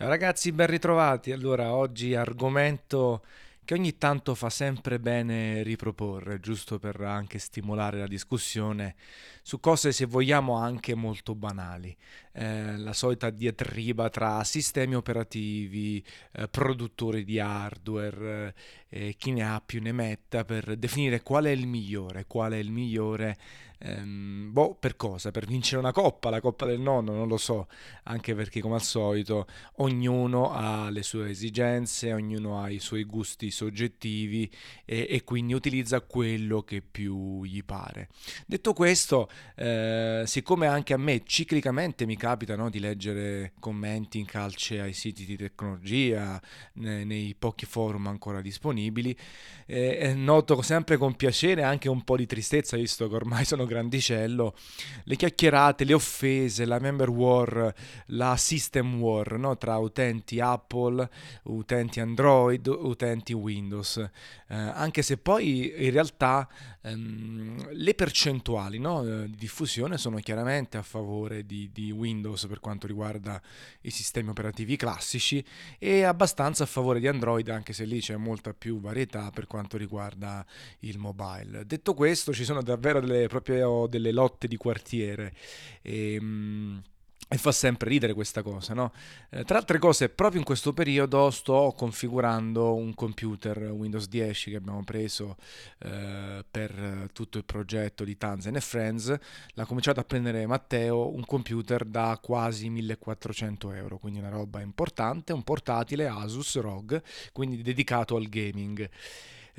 Ciao ragazzi, ben ritrovati. Allora, oggi argomento che ogni tanto fa sempre bene riproporre, giusto per anche stimolare la discussione su cose, se vogliamo, anche molto banali. Eh, la solita diatriba tra sistemi operativi, eh, produttori di hardware, eh, chi ne ha più ne metta per definire qual è il migliore, qual è il migliore Ehm, boh, per cosa? Per vincere una coppa, la coppa del nonno, non lo so, anche perché come al solito ognuno ha le sue esigenze, ognuno ha i suoi gusti soggettivi e, e quindi utilizza quello che più gli pare. Detto questo, eh, siccome anche a me ciclicamente mi capita no, di leggere commenti in calce ai siti di tecnologia, nei, nei pochi forum ancora disponibili, eh, noto sempre con piacere anche un po' di tristezza, visto che ormai sono grandicello, le chiacchierate, le offese, la member war, la system war no? tra utenti Apple, utenti Android, utenti Windows. Eh, anche se poi in realtà ehm, le percentuali no? di diffusione sono chiaramente a favore di, di Windows per quanto riguarda i sistemi operativi classici e abbastanza a favore di Android, anche se lì c'è molta più varietà per quanto riguarda il mobile. Detto questo, ci sono davvero delle proprie o delle lotte di quartiere. E, ehm, e fa sempre ridere questa cosa, no? Eh, tra altre cose, proprio in questo periodo sto configurando un computer Windows 10 che abbiamo preso eh, per tutto il progetto di Tanzen e Friends. L'ha cominciato a prendere Matteo, un computer da quasi 1400 euro, quindi una roba importante, un portatile Asus ROG, quindi dedicato al gaming.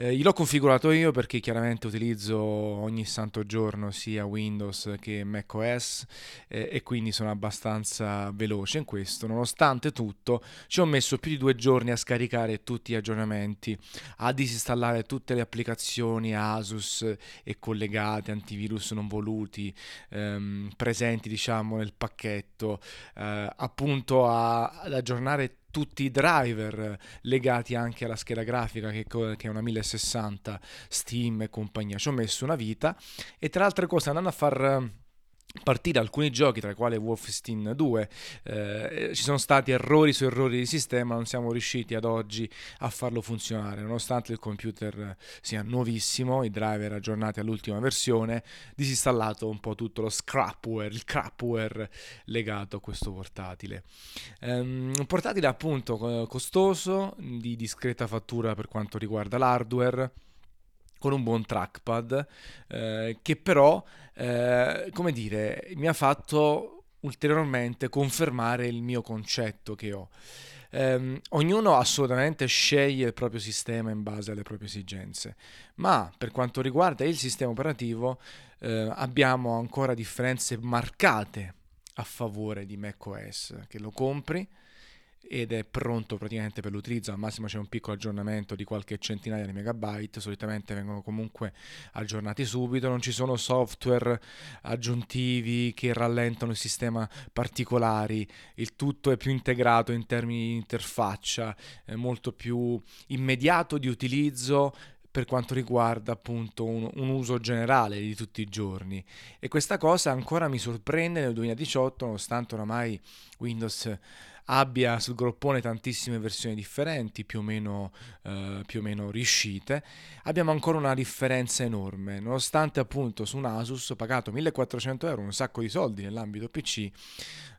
Eh, l'ho configurato io perché chiaramente utilizzo ogni santo giorno sia Windows che macOS eh, e quindi sono abbastanza veloce in questo. Nonostante tutto, ci ho messo più di due giorni a scaricare tutti gli aggiornamenti, a disinstallare tutte le applicazioni Asus e collegate, antivirus non voluti, ehm, presenti diciamo nel pacchetto, eh, appunto a, ad aggiornare tutti i driver legati anche alla scheda grafica che, che, è una 1060 Steam e compagnia. Ci ho messo una vita e tra altre cose andando a far partire alcuni giochi, tra i quali Wolfenstein 2, eh, ci sono stati errori su errori di sistema, non siamo riusciti ad oggi a farlo funzionare, nonostante il computer sia nuovissimo, i driver aggiornati all'ultima versione, disinstallato un po' tutto lo scrapware, il crapware legato a questo portatile. Um, un portatile appunto costoso, di discreta fattura per quanto riguarda l'hardware, con un buon trackpad, eh, che però, eh, come dire, mi ha fatto ulteriormente confermare il mio concetto che ho. Um, ognuno assolutamente sceglie il proprio sistema in base alle proprie esigenze, ma per quanto riguarda il sistema operativo eh, abbiamo ancora differenze marcate a favore di macOS, che lo compri ed è pronto praticamente per l'utilizzo, al massimo c'è un piccolo aggiornamento di qualche centinaia di megabyte, solitamente vengono comunque aggiornati subito, non ci sono software aggiuntivi che rallentano il sistema particolari, il tutto è più integrato in termini di interfaccia, è molto più immediato di utilizzo per quanto riguarda appunto un, un, uso generale di tutti i giorni. E questa cosa ancora mi sorprende nel 2018 nonostante oramai Windows abbia sul groppone tantissime versioni differenti, più o meno, eh, più o meno riuscite, abbiamo ancora una differenza enorme. Nonostante appunto su un Asus pagato 1400 euro, un sacco di soldi nell'ambito PC,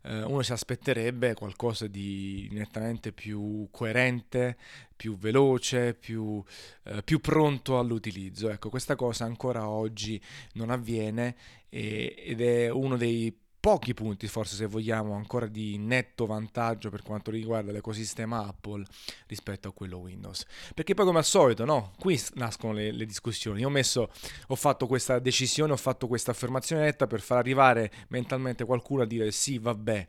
eh, uno si aspetterebbe qualcosa di nettamente più coerente, più veloce, più, eh, più pronto all'utilizzo. Ecco, questa cosa ancora oggi non avviene e, ed è uno dei pochi punti, forse se vogliamo, ancora di netto vantaggio per quanto riguarda l'ecosistema Apple rispetto a quello Windows. Perché poi come al solito, no? Qui nascono le, le discussioni. Io ho messo, ho fatto questa decisione, ho fatto questa affermazione netta per far arrivare mentalmente qualcuno a dire sì, vabbè,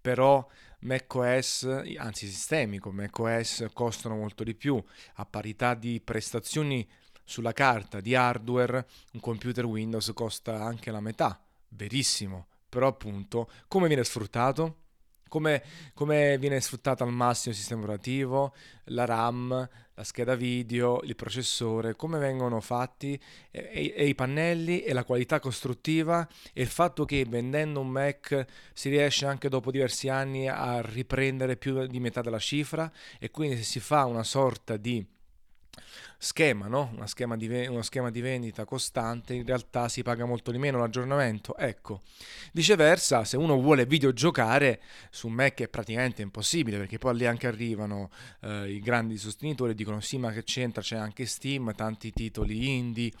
però macOS, anzi sistemi come macOS costano molto di più, a parità di prestazioni sulla carta di hardware, un computer Windows costa anche la metà. Verissimo, però appunto come viene sfruttato? come, come, viene sfruttato al massimo il sistema operativo, la RAM, la scheda video, il processore, come vengono fatti? E, e, i pannelli e la qualità costruttiva? E il fatto che vendendo un Mac si riesce anche dopo diversi anni a riprendere più di metà della cifra? E quindi se si fa una sorta di schema, no? Una schema di, uno schema di vendita costante, in realtà si paga molto di meno l'aggiornamento. Ecco, viceversa, se uno vuole videogiocare su Mac è praticamente impossibile perché poi lì anche arrivano eh, i grandi sostenitori e dicono sì ma che c'entra, c'è anche Steam, tanti titoli indie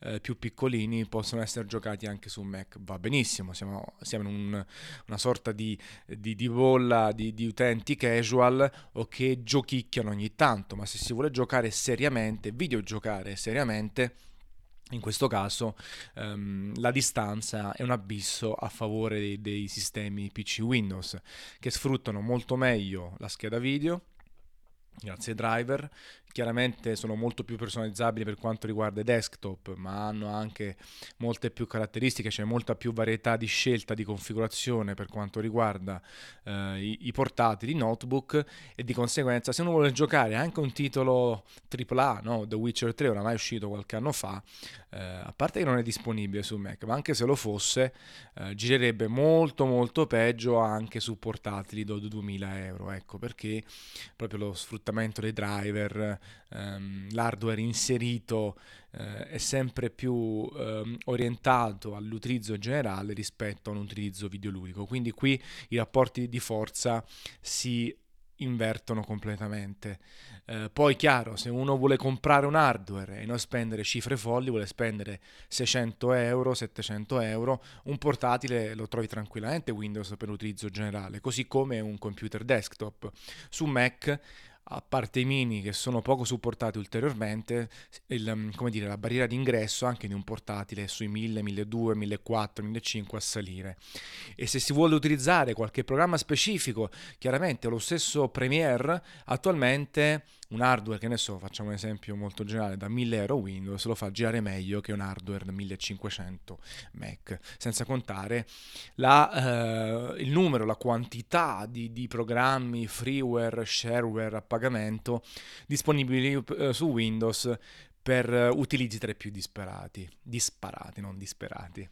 eh, più piccolini possono essere giocati anche su Mac. Va benissimo, siamo, siamo in un, una sorta di, di, di bolla di, di utenti casual o che giochicchiano ogni tanto, ma se si vuole giocare seriamente seriamente, videogiocare seriamente, in questo caso um, la distanza è un abisso a favore dei, dei sistemi PC Windows che sfruttano molto meglio la scheda video grazie ai driver chiaramente sono molto più personalizzabili per quanto riguarda i desktop, ma hanno anche molte più caratteristiche, c'è molta più varietà di scelta di configurazione per quanto riguarda eh, i, i, portatili, notebook e di conseguenza se uno vuole giocare anche un titolo AAA, no? The Witcher 3 oramai è uscito qualche anno fa, eh, a parte che non è disponibile su Mac, ma anche se lo fosse eh, girerebbe molto molto peggio anche su portatili da 2000 euro, ecco perché proprio lo sfruttamento dei driver ehm, l'hardware inserito eh, è sempre più ehm, orientato all'utilizzo generale rispetto a un utilizzo videoludico. Quindi qui i rapporti di forza si invertono completamente. Eh, poi chiaro, se uno vuole comprare un hardware e non spendere cifre folli, vuole spendere 600 euro, 700 euro, un portatile lo trovi tranquillamente Windows per l'utilizzo generale, così come un computer desktop. Su Mac a parte i mini che sono poco supportati ulteriormente, il, mm, dire, la barriera d'ingresso anche di un portatile è sui 1000, 1200, 1400, 1500 a salire. E se si vuole utilizzare qualche programma specifico, chiaramente lo stesso Premiere attualmente un hardware che ne so, facciamo un esempio molto generale, da 1000 euro Windows lo fa girare meglio che un hardware da 1500 Mac, senza contare la, eh, il numero, la quantità di, di, programmi, freeware, shareware a pagamento disponibili eh, su Windows per utilizzi tra i più disperati, disparati, non disperati.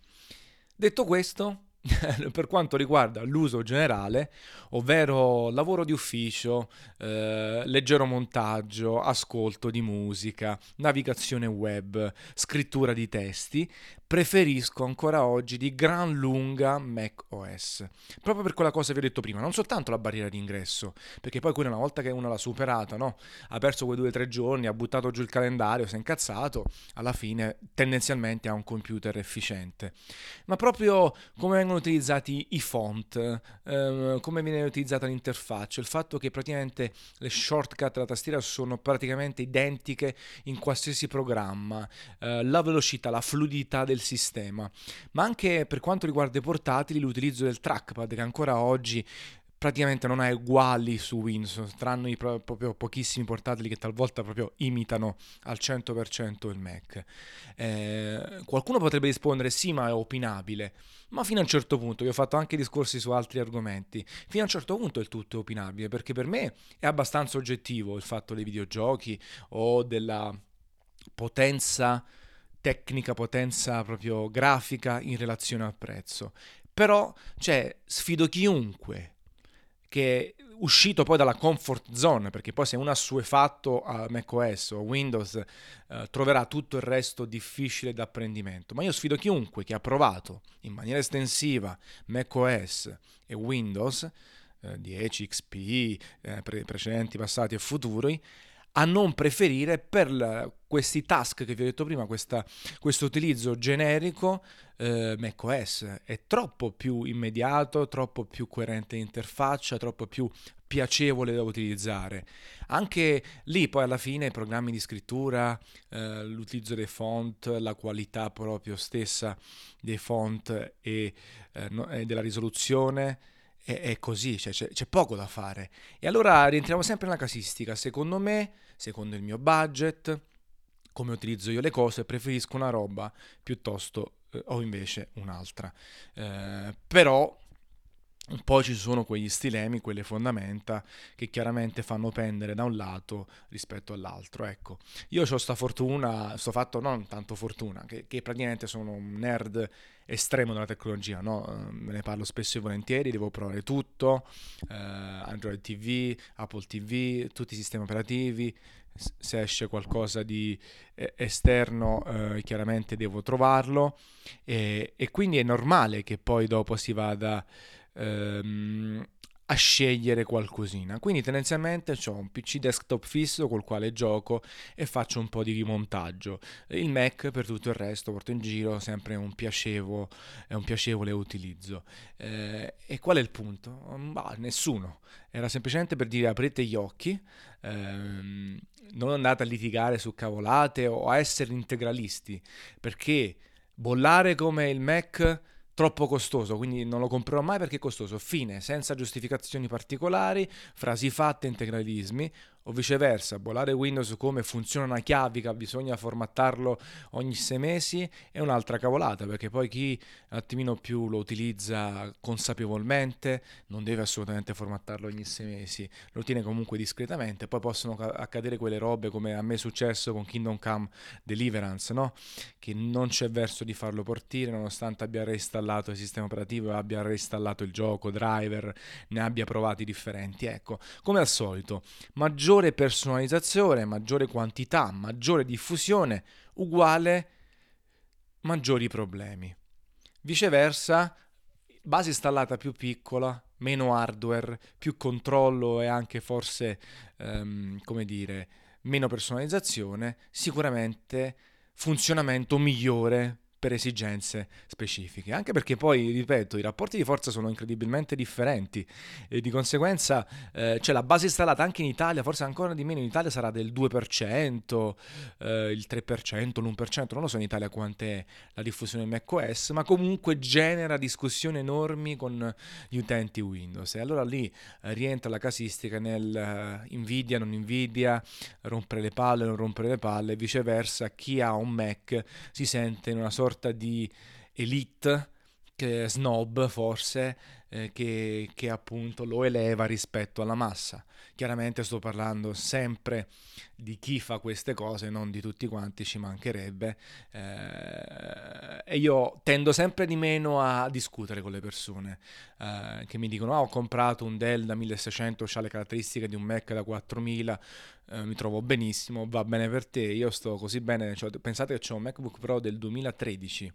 Detto questo, per quanto riguarda l'uso generale, ovvero lavoro di ufficio, eh, leggero montaggio, ascolto di musica, navigazione web, scrittura di testi, preferisco ancora oggi di gran lunga Mac OS. Proprio per quella cosa che vi ho detto prima, non soltanto la barriera di ingresso, perché poi quella una volta che uno l'ha superata, no? ha perso quei due o tre giorni, ha buttato giù il calendario, si è incazzato, alla fine tendenzialmente ha un computer efficiente. Ma proprio come vengono utilizzati i font, ehm, come viene utilizzata l'interfaccia, il fatto che praticamente le shortcut della tastiera sono praticamente identiche in qualsiasi programma, eh, la velocità, la fluidità del sistema, ma anche per quanto riguarda i portatili l'utilizzo del trackpad che ancora oggi praticamente non ha uguali su Windows, tranne i pro- proprio pochissimi portatili che talvolta proprio imitano al 100% il Mac. Eh, qualcuno potrebbe rispondere sì, ma è opinabile, ma fino a un certo punto, io ho fatto anche discorsi su altri argomenti, fino a un certo punto il tutto è opinabile, perché per me è abbastanza oggettivo il fatto dei videogiochi o della potenza tecnica, potenza proprio grafica in relazione al prezzo. Però, cioè, sfido chiunque che uscito poi dalla comfort zone, perché poi se uno ha assuefatto a macOS o Windows eh, troverà tutto il resto difficile d'apprendimento. Ma io sfido chiunque che ha provato in maniera estensiva macOS e Windows eh, 10, XP, eh, pre- precedenti, passati e futuri, a non preferire per la, questi task che vi ho detto prima, questo utilizzo generico eh, macOS è troppo più immediato, troppo più coerente in interfaccia, troppo più piacevole da utilizzare. Anche lì poi alla fine i programmi di scrittura, eh, l'utilizzo dei font, la qualità proprio stessa dei font e, eh, no, e della risoluzione è, è così, cioè c'è, c'è, poco da fare. E allora rientriamo sempre nella casistica. Secondo me, secondo il mio budget, come utilizzo io le cose, preferisco una roba piuttosto eh, o invece un'altra. Eh, però poi ci sono quegli stilemi, quelle fondamenta che chiaramente fanno pendere da un lato rispetto all'altro. Ecco, io ho questa fortuna, sto fatto non tanto fortuna, che, che, praticamente sono un nerd estremo della tecnologia, no? me ne parlo spesso e volentieri, devo provare tutto, eh, Android TV, Apple TV, tutti i sistemi operativi, se esce qualcosa di eh, esterno eh, chiaramente devo trovarlo e, e, quindi è normale che poi dopo si vada ehm, a scegliere qualcosina. Quindi tendenzialmente ho un PC desktop fisso col quale gioco e faccio un po' di rimontaggio. Il Mac per tutto il resto porto in giro, sempre un, piacevo, un piacevole utilizzo. Eh, e qual è il punto? Bah, nessuno. Era semplicemente per dire aprite gli occhi, ehm, non andate a litigare su cavolate o a essere integralisti, perché bollare come il Mac troppo costoso, quindi non lo comprerò mai perché è costoso. Fine, senza giustificazioni particolari, frasi fatte, integralismi o viceversa, bollare Windows come funziona una chiavica, bisogna formattarlo ogni sei mesi, è un'altra cavolata, perché poi chi un attimino più lo utilizza consapevolmente non deve assolutamente formattarlo ogni sei mesi, lo tiene comunque discretamente, poi possono accadere quelle robe come a me è successo con Kingdom Come Deliverance, no? che non c'è verso di farlo partire nonostante abbia reinstallato il sistema operativo, abbia reinstallato il gioco, driver, ne abbia provati differenti. Ecco, come al solito, maggiore maggiore personalizzazione, maggiore quantità, maggiore diffusione, uguale maggiori problemi. Viceversa, base installata più piccola, meno hardware, più controllo e anche forse, um, come dire, meno personalizzazione, sicuramente funzionamento migliore per esigenze specifiche. Anche perché poi, ripeto, i rapporti di forza sono incredibilmente differenti e di conseguenza eh, cioè la base installata anche in Italia, forse ancora di meno, in Italia sarà del 2%, eh, il 3%, l'1%, non lo so in Italia quant'è la diffusione macOS, ma comunque genera discussioni enormi con gli utenti Windows. E allora lì eh, rientra la casistica nel uh, Nvidia, non Nvidia, rompere le palle, non rompere le palle, viceversa chi ha un Mac si sente in una sorta sorta di elite che snob forse eh, che, che, appunto lo eleva rispetto alla massa. Chiaramente sto parlando sempre di chi fa queste cose, non di tutti quanti, ci mancherebbe. Eh, e io tendo sempre di meno a discutere con le persone eh, che mi dicono: ah, ho comprato un Dell da 1600, ha le caratteristiche di un Mac da 4000. Eh, mi trovo benissimo, va bene per te, io sto così bene, cioè, pensate che ho un MacBook Pro del 2013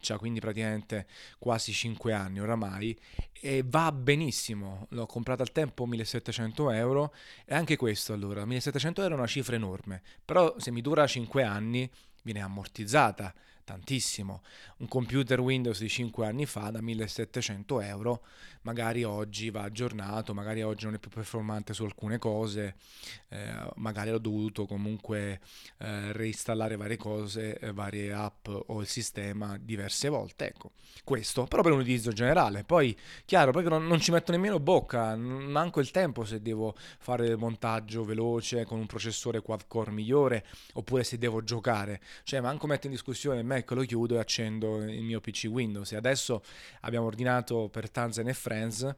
che ha quindi praticamente quasi 5 anni oramai e va benissimo. L'ho comprato al tempo 1700 euro e anche questo allora, 1700 euro è una cifra enorme, però se mi dura 5 anni viene ammortizzata tantissimo. Un computer Windows di 5 anni fa da 1700 euro, magari oggi va aggiornato, magari oggi non è più performante su alcune cose, eh, magari ho dovuto comunque eh, reinstallare varie cose, eh, varie app o il sistema diverse volte. Ecco, questo però per un utilizzo generale. Poi, chiaro, proprio non, non ci metto nemmeno bocca, manco il tempo se devo fare del montaggio veloce con un processore quad core migliore oppure se devo giocare. Cioè, manco metto in discussione Mac, lo chiudo e accendo il mio PC Windows. E adesso abbiamo ordinato per Tanzan e Friends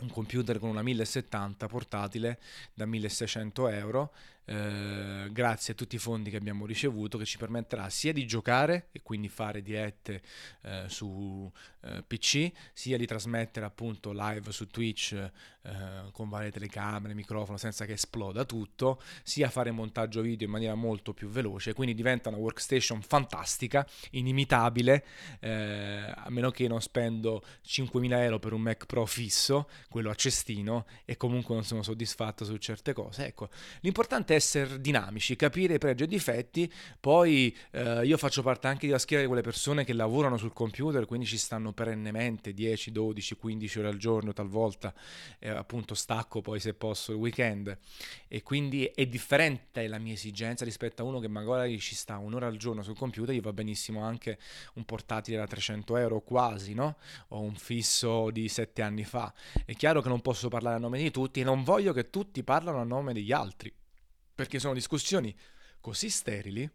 un computer con una 1070 portatile da 1600 euro eh, grazie a tutti i fondi che abbiamo ricevuto che ci permetterà sia di giocare e quindi fare dirette eh, su eh, PC sia di trasmettere appunto live su Twitch eh, con varie telecamere, microfono senza che esploda tutto sia fare montaggio video in maniera molto più veloce. Quindi diventa una workstation fantastica inimitabile eh, a meno che non spendo 5.000 euro per un Mac Pro fisso quello a cestino e comunque non sono soddisfatto su certe cose. Ecco l'importante è essere dinamici, capire i pregi e difetti, poi eh, io faccio parte anche della schiera di quelle persone che lavorano sul computer, quindi ci stanno perennemente 10, 12, 15 ore al giorno talvolta, eh, appunto stacco poi se posso il weekend e quindi è differente la mia esigenza rispetto a uno che magari ci sta un'ora al giorno sul computer, gli va benissimo anche un portatile da 300 euro quasi, no? O un fisso di 7 anni fa. È chiaro che non posso parlare a nome di tutti e non voglio che tutti parlano a nome degli altri perché sono discussioni così sterili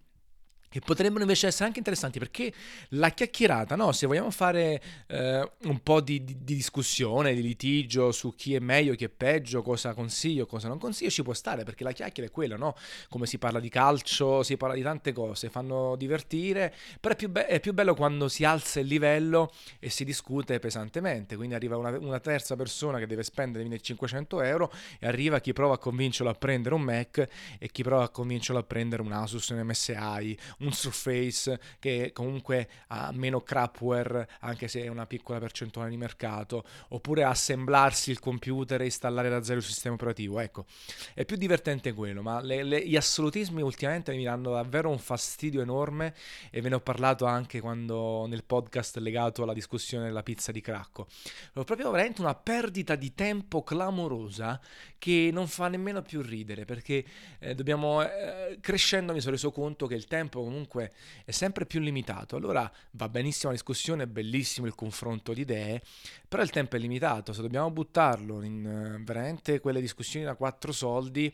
che potrebbero invece essere anche interessanti perché la chiacchierata, no? se vogliamo fare eh, un po' di, di, di, discussione, di litigio su chi è meglio, chi è peggio, cosa consiglio, cosa non consiglio, ci può stare perché la chiacchiera è quella, no? come si parla di calcio, si parla di tante cose, fanno divertire, però è più, be- è più bello quando si alza il livello e si discute pesantemente, quindi arriva una, una terza persona che deve spendere 1500 euro e arriva chi prova a convincerlo a prendere un Mac e chi prova a convincerlo a prendere un Asus, un MSI, un Surface che comunque ha meno crapware anche se è una piccola percentuale di mercato, oppure assemblarsi il computer e installare da zero il sistema operativo. Ecco, è più divertente quello, ma le, le, gli assolutismi ultimamente mi danno davvero un fastidio enorme e ve ne ho parlato anche quando nel podcast legato alla discussione della pizza di Cracco. Ho proprio veramente una perdita di tempo clamorosa che non fa nemmeno più ridere perché eh, dobbiamo eh, crescendo mi sono reso conto che il tempo comunque è sempre più limitato. Allora va benissimo la discussione, è bellissimo il confronto di idee, però il tempo è limitato. Se dobbiamo buttarlo in uh, veramente quelle discussioni da quattro soldi,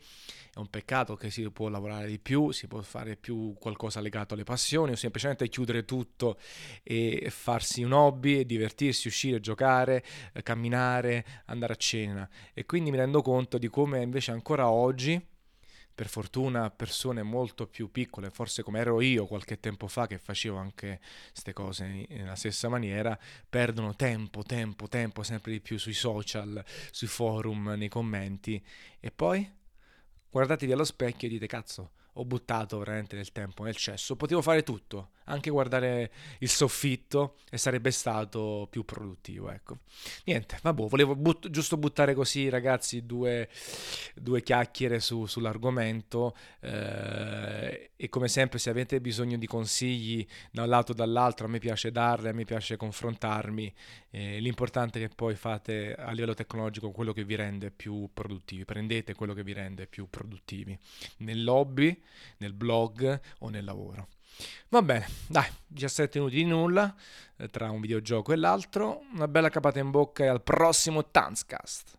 è un peccato che si può lavorare di più, si può fare più qualcosa legato alle passioni o semplicemente chiudere tutto e farsi un hobby, divertirsi, uscire, giocare, eh, camminare, andare a cena. E quindi mi rendo conto di come invece ancora oggi per fortuna persone molto più piccole, forse come ero io qualche tempo fa che facevo anche queste cose nella stessa maniera, perdono tempo, tempo, tempo sempre di più sui social, sui forum, nei commenti. E poi? Guardatevi allo specchio e dite cazzo, ho buttato veramente del tempo nel cesso, potevo fare tutto, anche guardare il soffitto e sarebbe stato più produttivo, ecco. Niente, vabbè, volevo but- giusto buttare così, ragazzi, due, due chiacchiere su, sull'argomento eh, e come sempre se avete bisogno di consigli da un lato o dall'altro, a me piace darle, a me piace confrontarmi, eh, l'importante è che poi fate a livello tecnologico quello che vi rende più produttivi, prendete quello che vi rende più produttivi, nel lobby, nel blog o nel lavoro. Va bene, dai, 17 minuti di nulla eh, tra un videogioco e l'altro. Una bella capata in bocca e al prossimo Tanzcast.